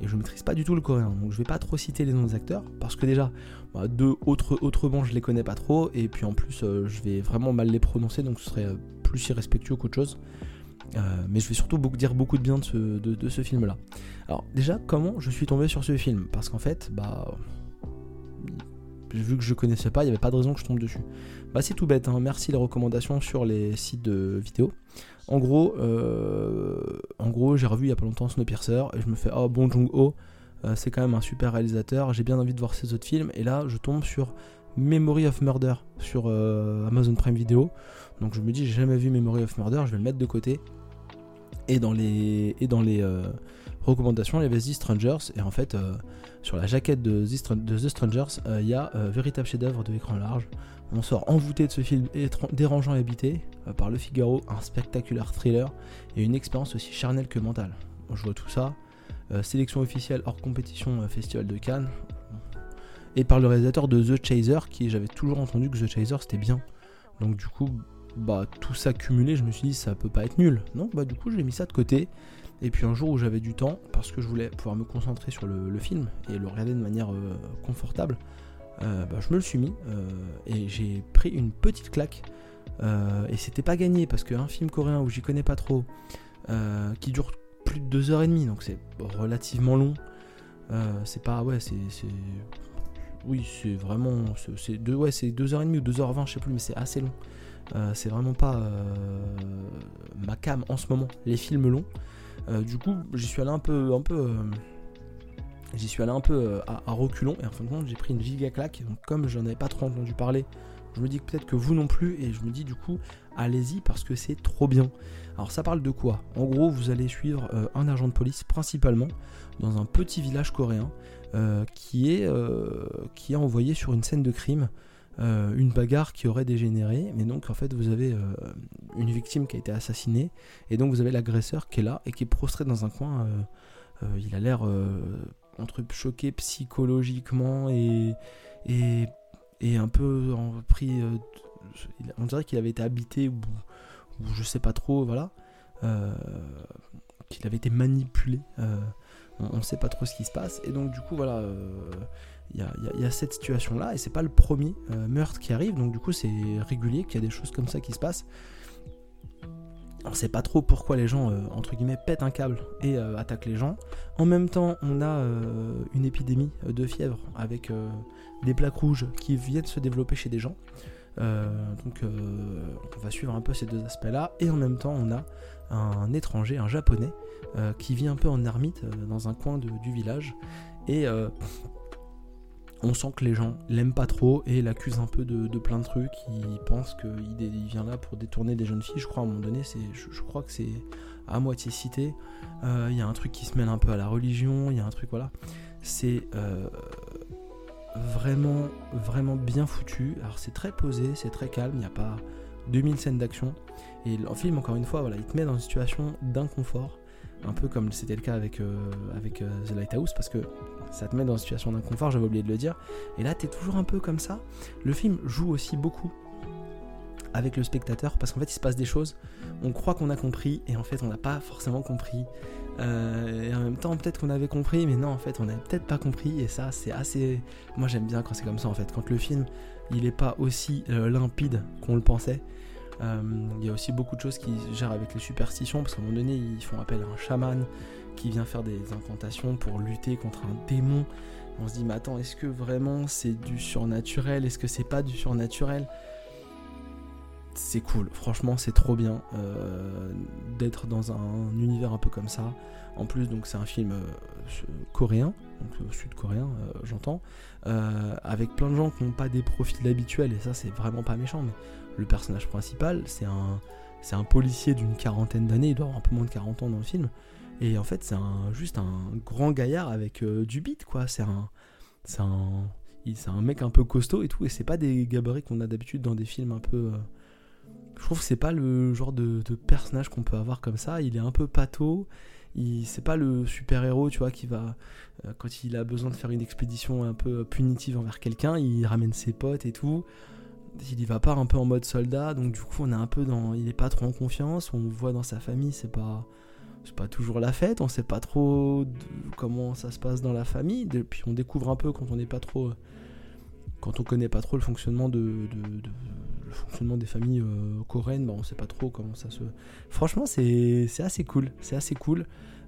Et je maîtrise pas du tout le coréen. Donc je vais pas trop citer les noms des acteurs. Parce que déjà, bah, deux autres, autrement, je les connais pas trop. Et puis en plus, je vais vraiment mal les prononcer. Donc ce serait plus irrespectueux qu'autre chose. Euh, mais je vais surtout dire beaucoup de bien de ce, film-là. Alors déjà, comment je suis tombé sur ce film? Parce qu'en fait, bah, vu que je connaissais pas, il n'y avait pas de raison que je tombe dessus. Bah c'est tout bête, hein. merci les recommandations sur les sites de vidéos. En gros, euh, en gros j'ai revu il y a pas longtemps Snowpiercer et je me fais oh bon Jung-ho, euh, c'est quand même un super réalisateur, j'ai bien envie de voir ses autres films et là je tombe sur Memory of Murder sur euh, Amazon Prime Video. Donc je me dis j'ai jamais vu Memory of Murder, je vais le mettre de côté. Et dans les, et dans les recommandations, il y avait The Strangers et en fait sur la jaquette de The, Strangers, il y a véritable chef-d'œuvre de l'écran large. On sort envoûté de ce film dérangeant et habité euh, par Le Figaro, un spectaculaire thriller et une expérience aussi charnelle que mentale. Je vois tout ça. Euh, sélection officielle hors compétition euh, Festival de Cannes. Et par le réalisateur de The Chaser, qui j'avais toujours entendu que The Chaser c'était bien. Donc du coup, bah tout ça cumulé, je me suis dit ça peut pas être nul. Donc bah du coup j'ai mis ça de côté. Et puis un jour où j'avais du temps, parce que je voulais pouvoir me concentrer sur le, film et le regarder de manière confortable, bah, je me le suis mis euh, et j'ai pris une petite claque. Euh, et c'était pas gagné parce qu'un film coréen où j'y connais pas trop, qui dure plus de 2h30, donc c'est relativement long. c'est pas. Ouais, c'est. Oui, c'est vraiment. C'est deux, ouais, 2h30 ou 2h20, je sais plus, mais c'est assez long. c'est vraiment pas ma cam en ce moment, les films longs. du coup, j'y suis allé un peu, un peu J'y suis allé un peu euh, à, reculons et en fin de compte j'ai pris une giga claque. Donc comme j'en avais pas trop entendu parler, je me dis que peut-être que vous non plus et je me dis du coup allez-y parce que c'est trop bien. Alors ça parle de quoi? En gros vous allez suivre euh, un agent de police principalement dans un petit village coréen euh, qui, est, qui envoyé sur une scène de crime. une bagarre qui aurait dégénéré, mais donc en fait vous avez une victime qui a été assassinée, et donc vous avez l'agresseur qui est là et qui est prostré dans un coin. il a l'air choqué psychologiquement et, et, un peu pris. Euh, on dirait qu'il avait été habité ou, je sais pas trop, voilà. Euh, qu'il avait été manipulé. Euh, on ne sait pas trop ce qui se passe. Et donc, du coup, voilà. Il y, a, cette situation là et c'est pas le premier meurtre qui arrive donc du coup c'est régulier qu'il y a des choses comme ça qui se passent on sait pas trop pourquoi les gens, euh, pètent un câble et euh, attaquent les gens. En même temps, on a euh, une épidémie de fièvre avec des plaques rouges qui viennent se développer chez des gens. donc on va suivre un peu ces deux aspects-là. Et en même temps, on a un étranger, un japonais, qui vit un peu en ermite dans un coin du village. Et on sent que les gens l'aiment pas trop et l'accusent un peu de, plein de trucs. Ils pensent qu'il vient là pour détourner des jeunes filles. Je crois à un moment donné, je, crois que c'est à moitié cité. Euh, il y a un truc qui se mêle un peu à la religion. Il y a un truc, voilà. C'est euh, vraiment, vraiment bien foutu. Alors c'est très posé, c'est très calme. Il n'y a pas 2000 scènes d'action. Et le film, encore une fois, voilà, il te met dans une situation d'inconfort un peu comme c'était le cas avec, euh, avec The Lighthouse, parce que ça te met dans une situation d'inconfort, j'avais oublié de le dire. Et là, t'es toujours un peu comme ça. Le film joue aussi beaucoup avec le spectateur, parce qu'en fait, il se passe des choses, on croit qu'on a compris, et en fait, on n'a pas forcément compris. Euh, et en même temps, peut-être qu'on avait compris, mais non, en fait, on n'avait peut-être pas compris, et ça, c'est assez. Moi, j'aime bien quand c'est comme ça, en fait, quand le film, il n'est pas aussi limpide qu'on le pensait. Euh, il y a aussi beaucoup de choses qui gèrent avec les superstitions, parce qu'à un moment donné, ils font appel à un chaman qui vient faire des incantations pour lutter contre un démon. On se dit, mais attends, est-ce que vraiment c'est du surnaturel? Est-ce que c'est pas du surnaturel? C'est cool, franchement, c'est trop bien euh, d'être dans un univers un peu comme ça. En plus, donc c'est un film euh, coréen, donc sud-coréen, j'entends, avec plein de gens qui n'ont pas des profils habituels, et ça, c'est vraiment pas méchant, mais le personnage principal, c'est un policier d'une quarantaine d'années, il doit avoir un peu moins de 40 ans dans le film. Et en fait, c'est un, juste un grand gaillard avec euh, du beat, quoi. C'est un, c'est un, un mec un peu costaud et tout. Et c'est pas des gabarits qu'on a d'habitude dans des films un peu. Euh, je trouve que c'est pas le genre de, personnage qu'on peut avoir comme ça. Il est un peu. Il, c'est pas le super héros, tu vois, qui va euh, quand il a besoin de faire une expédition un peu punitive envers quelqu'un, il ramène ses potes et tout il y va pas un peu en mode soldat, donc du coup on est un peu dans, il est pas trop en confiance. On voit dans sa famille, c'est pas, c'est pas toujours la fête. On sait pas trop comment ça se passe dans la famille. Puis on découvre un peu quand on n'est pas trop, quand on connaît pas trop le fonctionnement de, le fonctionnement des familles euh, coréennes. Bah, on sait pas trop comment ça se. Franchement, c'est, assez cool. C'est assez cool.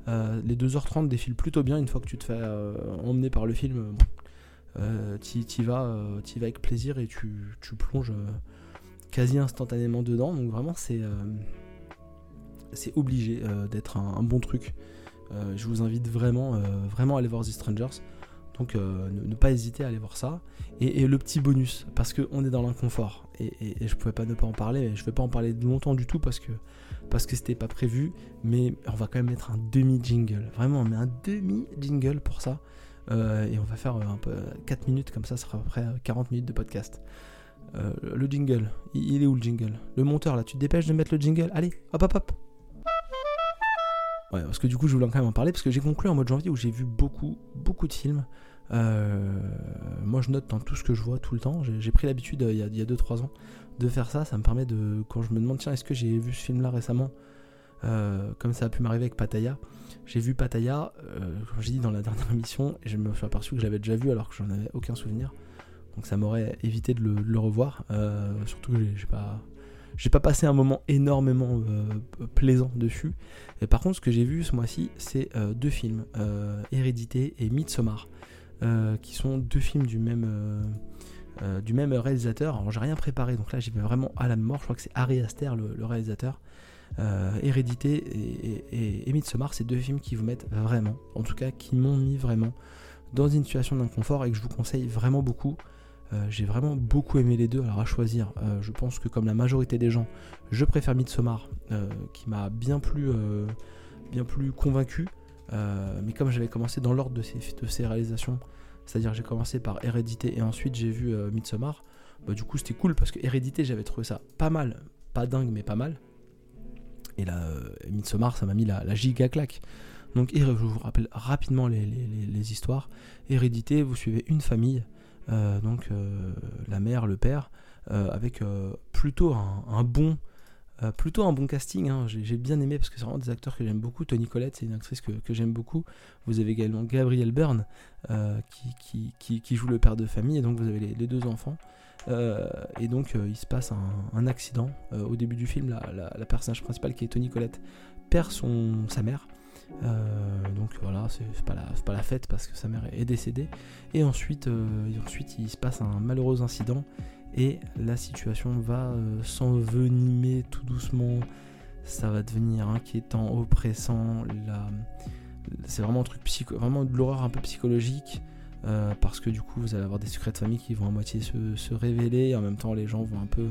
Euh, les 2h30 défilent plutôt bien une fois que tu te fais euh, emmener par le film. tu y vas, y vas avec plaisir et tu plonges quasi instantanément dedans. Donc vraiment, c'est c'est obligé d'être un, bon truc. je vous invite vraiment, vraiment à aller voir The Strangers. Donc ne, pas hésiter à aller voir ça. Et, le petit bonus, parce qu'on est dans l'inconfort. Et, et, je pouvais pas ne pas en parler, je vais pas en parler longtemps du tout parce que parce que c'était pas prévu. Mais on va quand même mettre un demi-jingle. Vraiment, on met un demi-jingle pour ça. et on va faire un peu 4 minutes, comme ça, ça sera à peu près 40 minutes de podcast. Euh, le jingle, il est où le jingle? Le monteur là, tu te dépêches de mettre le jingle? Allez, hop hop hop Ouais, parce que du coup, je voulais quand même en parler parce que j'ai conclu en mois de janvier où j'ai vu beaucoup, beaucoup de films. Euh, moi, je note dans tout ce que je vois tout le temps. J'ai pris l'habitude euh, il y a 2-3 ans de faire ça. Ça me permet de, quand je me demande, tiens, est-ce que j'ai vu ce film-là récemment Comme ça a pu m'arriver avec Pataya. J'ai vu Pataya, comme j'ai dit dans la dernière émission, et je me suis aperçu que je l'avais déjà vu alors que j'en avais aucun souvenir. Donc ça m'aurait évité de le, revoir. Euh, surtout que j'ai pas, j'ai pas passé un moment énormément euh, plaisant dessus. Et par contre, ce que j'ai vu ce mois-ci, c'est euh, deux films, Hérédité et Midsommar, qui sont deux films du même, du même réalisateur. Alors j'ai rien préparé, donc là j'y vais vraiment à la mort. Je crois que c'est Ari Aster le, réalisateur. Hérédité et, et, et Midsommar, c'est deux films qui vous mettent vraiment, en tout cas qui m'ont mis vraiment dans une situation d'inconfort et que je vous conseille vraiment beaucoup. Euh, j'ai vraiment beaucoup aimé les deux. Alors à choisir, euh, je pense que comme la majorité des gens, je préfère Midsommar, euh, qui m'a bien plus, convaincu. mais comme j'avais commencé dans l'ordre de ces, réalisations, c'est-à-dire j'ai commencé par Hérédité et ensuite j'ai vu Midsommar, bah, du coup c'était cool parce que Hérédité j'avais trouvé ça pas mal, pas dingue mais pas mal. Et là, Midsommar ça m'a mis la, giga claque. Donc je vous rappelle rapidement les, histoires. Hérédité, vous suivez une famille donc euh, la mère, le père, euh, avec plutôt un, bon plutôt un bon casting. Hein. J'ai bien aimé parce que c'est vraiment des acteurs que j'aime beaucoup. Tony Collette, c'est une actrice que, j'aime beaucoup. Vous avez également Gabriel Byrne qui, joue le père de famille. Et donc vous avez les, deux enfants. et donc il se passe un, accident. au début du film, la, la, personnage principale qui est Tony Collette perd son, sa mère. Euh, donc voilà, c'est pas, la, pas la fête parce que sa mère est décédée. Et ensuite, euh, ensuite il se passe un malheureux incident et la situation va euh, s'envenimer tout doucement. Ça va devenir inquiétant, oppressant. C'est vraiment un truc vraiment de l'horreur un peu psychologique. parce que du coup vous allez avoir des secrets de famille qui vont à moitié se, se, révéler et en même temps les gens vont un peu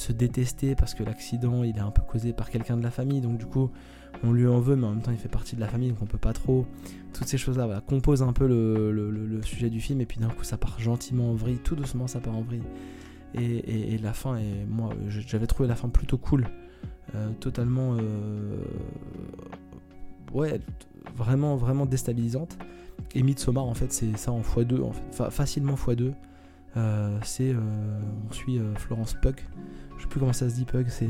se détester parce que l'accident il est un peu causé par quelqu'un de la famille donc du coup on lui en veut, mais en même temps il fait partie de la famille, donc on peut pas trop. Toutes ces choses-là composent un peu le, sujet du film, et puis d'un coup ça part gentiment en vrille, tout doucement ça part en vrille. Et, la fin, et moi j'avais trouvé la fin plutôt cool, euh, totalement. Euh, ouais, vraiment, vraiment déstabilisante. Et Midsommar en fait c'est ça en x2, en fait, facilement x2. Euh, c'est on suit Florence Pug je sais plus comment ça se dit Pug c'est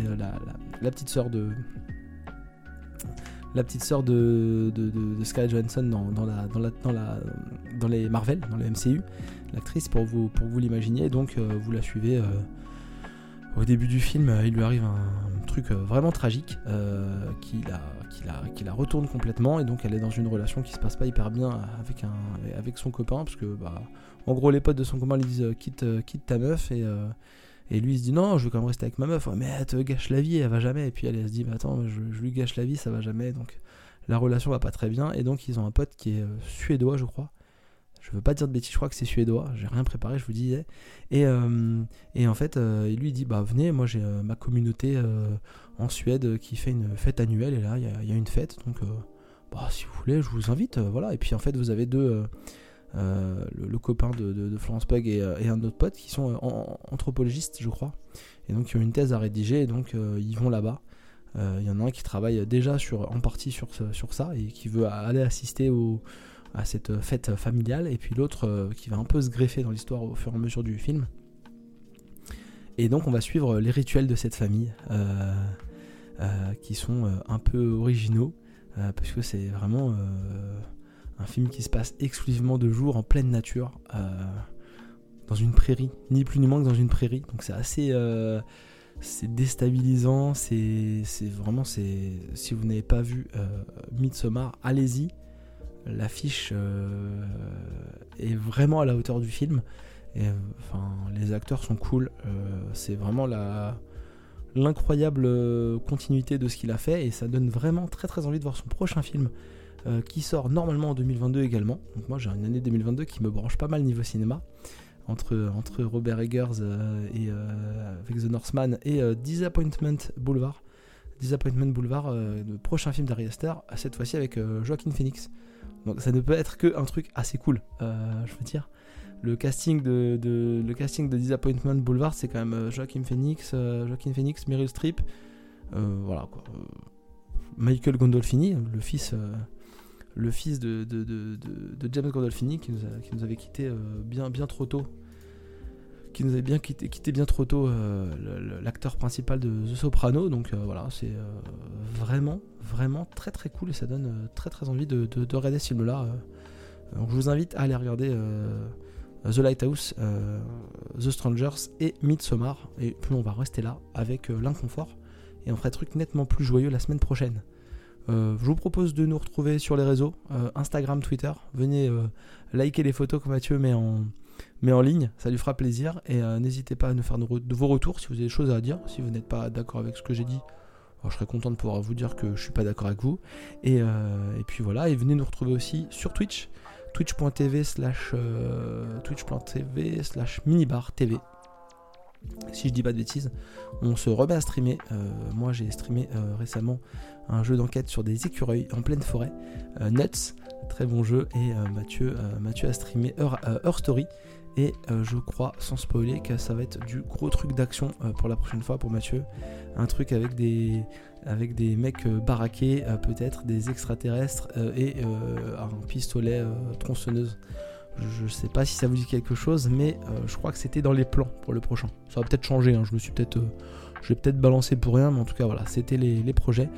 la, petite sœur de la petite sœur de, de, Johansson dans, la, dans, la, dans, la, dans les Marvel, dans le MCU, l'actrice, pour vous, pour vous l'imaginer. Donc euh, vous la suivez. Euh, au début du film, euh, il lui arrive un, truc vraiment tragique qui, la, qui, la, retourne complètement. Et donc elle est dans une relation qui se passe pas hyper bien avec, un, avec son copain. Parce que, bah, en gros, les potes de son copain lui disent quitte, ta meuf. Et lui il se dit non, je veux quand même rester avec ma meuf. mais elle te gâche la vie, elle va jamais. Et puis elle, se dit attends, je, lui gâche la vie, ça va jamais. Donc la relation va pas très bien. Et donc ils ont un pote qui est euh, suédois, je crois. Je veux pas dire de bêtises, je crois que c'est suédois. J'ai rien préparé, je vous disais. Et, euh, en fait, euh, il lui dit bah venez, moi j'ai ma communauté en Suède qui fait une fête annuelle. Et là, il y, a une fête. Donc bah, si vous voulez, je vous invite. voilà. Et puis en fait, vous avez deux euh, le, copain de, Florence Pug euh, et, un autre pote qui sont euh, anthropologistes, je crois, et donc ils ont une thèse à rédiger, et donc ils vont là-bas. Il y en a un qui travaille déjà sur, en partie sur, sur ça et qui veut aller assister au, à cette fête familiale, et puis l'autre qui va un peu se greffer dans l'histoire au fur et à mesure du film. Et donc on va suivre les rituels de cette famille, qui sont un peu originaux, parce que c'est vraiment un film qui se passe exclusivement de jour en pleine nature, euh, dans une prairie, ni plus ni moins que dans une prairie. Donc c'est assez euh, c'est déstabilisant, c'est vraiment si vous n'avez pas vu euh, Midsommar, allez-y. L'affiche est vraiment à la hauteur du film. Et enfin, les acteurs sont cool. c'est vraiment la l'incroyable continuité de ce qu'il a fait et ça donne vraiment très très envie de voir son prochain film qui sort normalement en 2022 également. Donc moi j'ai une année 2022 qui me branche pas mal niveau cinéma entre, entre Robert Eggers euh, et, euh, avec The Northman et euh, Disappointment Boulevard. Disappointment Boulevard, le prochain film d'Ari Aster, cette fois-ci avec Joaquin Phoenix. Donc ça ne peut être que un truc assez cool, je veux dire. Le casting de, le casting de Disappointment Boulevard, c'est quand même Joaquin Phoenix, Joaquin Phoenix, Meryl Streep, voilà quoi. Michael Gondolfini, le fils le fils de, James Gandolfini qui nous, avait quitté euh, bien, bien trop tôt. Qui nous avait bien quitté, bien trop tôt euh, l'acteur principal de The Soprano. Donc euh, voilà, c'est vraiment, vraiment très très cool et ça donne très très envie de, regarder ce film-là. donc je vous invite à aller regarder The Lighthouse, The Strangers et Midsommar. Et puis on va rester là avec l'inconfort et on fera des trucs nettement plus joyeux la semaine prochaine. Euh, je vous propose de nous retrouver sur les réseaux, euh, Instagram, Twitter. Venez euh, liker les photos que Mathieu met en, met en ligne, ça lui fera plaisir. Et n'hésitez pas à nous faire de vos retours si vous avez des choses à dire. Si vous n'êtes pas d'accord avec ce que j'ai dit, je serais content de pouvoir vous dire que je suis pas d'accord avec vous. Et, et, puis voilà, et venez nous retrouver aussi sur Twitch, twitch.tv slash twitch.tv slash minibar TV si je dis pas de bêtises, on se remet à streamer. moi j'ai streamé récemment un jeu d'enquête sur des écureuils en pleine forêt. Euh, Nuts, très bon jeu. Et euh, Mathieu, euh, Mathieu a streamé Her, Story. Et je crois, sans spoiler, que ça va être du gros truc d'action pour la prochaine fois pour Mathieu. Un truc avec des, avec des mecs baraqués, peut-être des extraterrestres et un pistolet tronçonneuse. Je sais pas si ça vous dit quelque chose, mais je crois que c'était dans les plans pour le prochain. Ça va peut-être changer, hein. je me suis peut-être je vais peut-être balancer pour rien, mais en tout cas, voilà, c'était les, projets.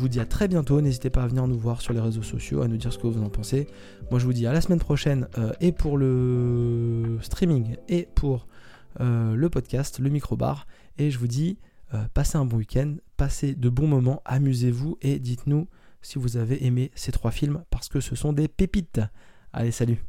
Je vous dis à très bientôt. N'hésitez pas à venir nous voir sur les réseaux sociaux, à nous dire ce que vous en pensez. Moi, je vous dis à la semaine prochaine, euh, et pour le streaming, et pour euh, le podcast, le micro-bar. Et je vous dis, euh, passez un bon week-end, passez de bons moments, amusez-vous, et dites-nous si vous avez aimé ces trois films, parce que ce sont des pépites. Allez, salut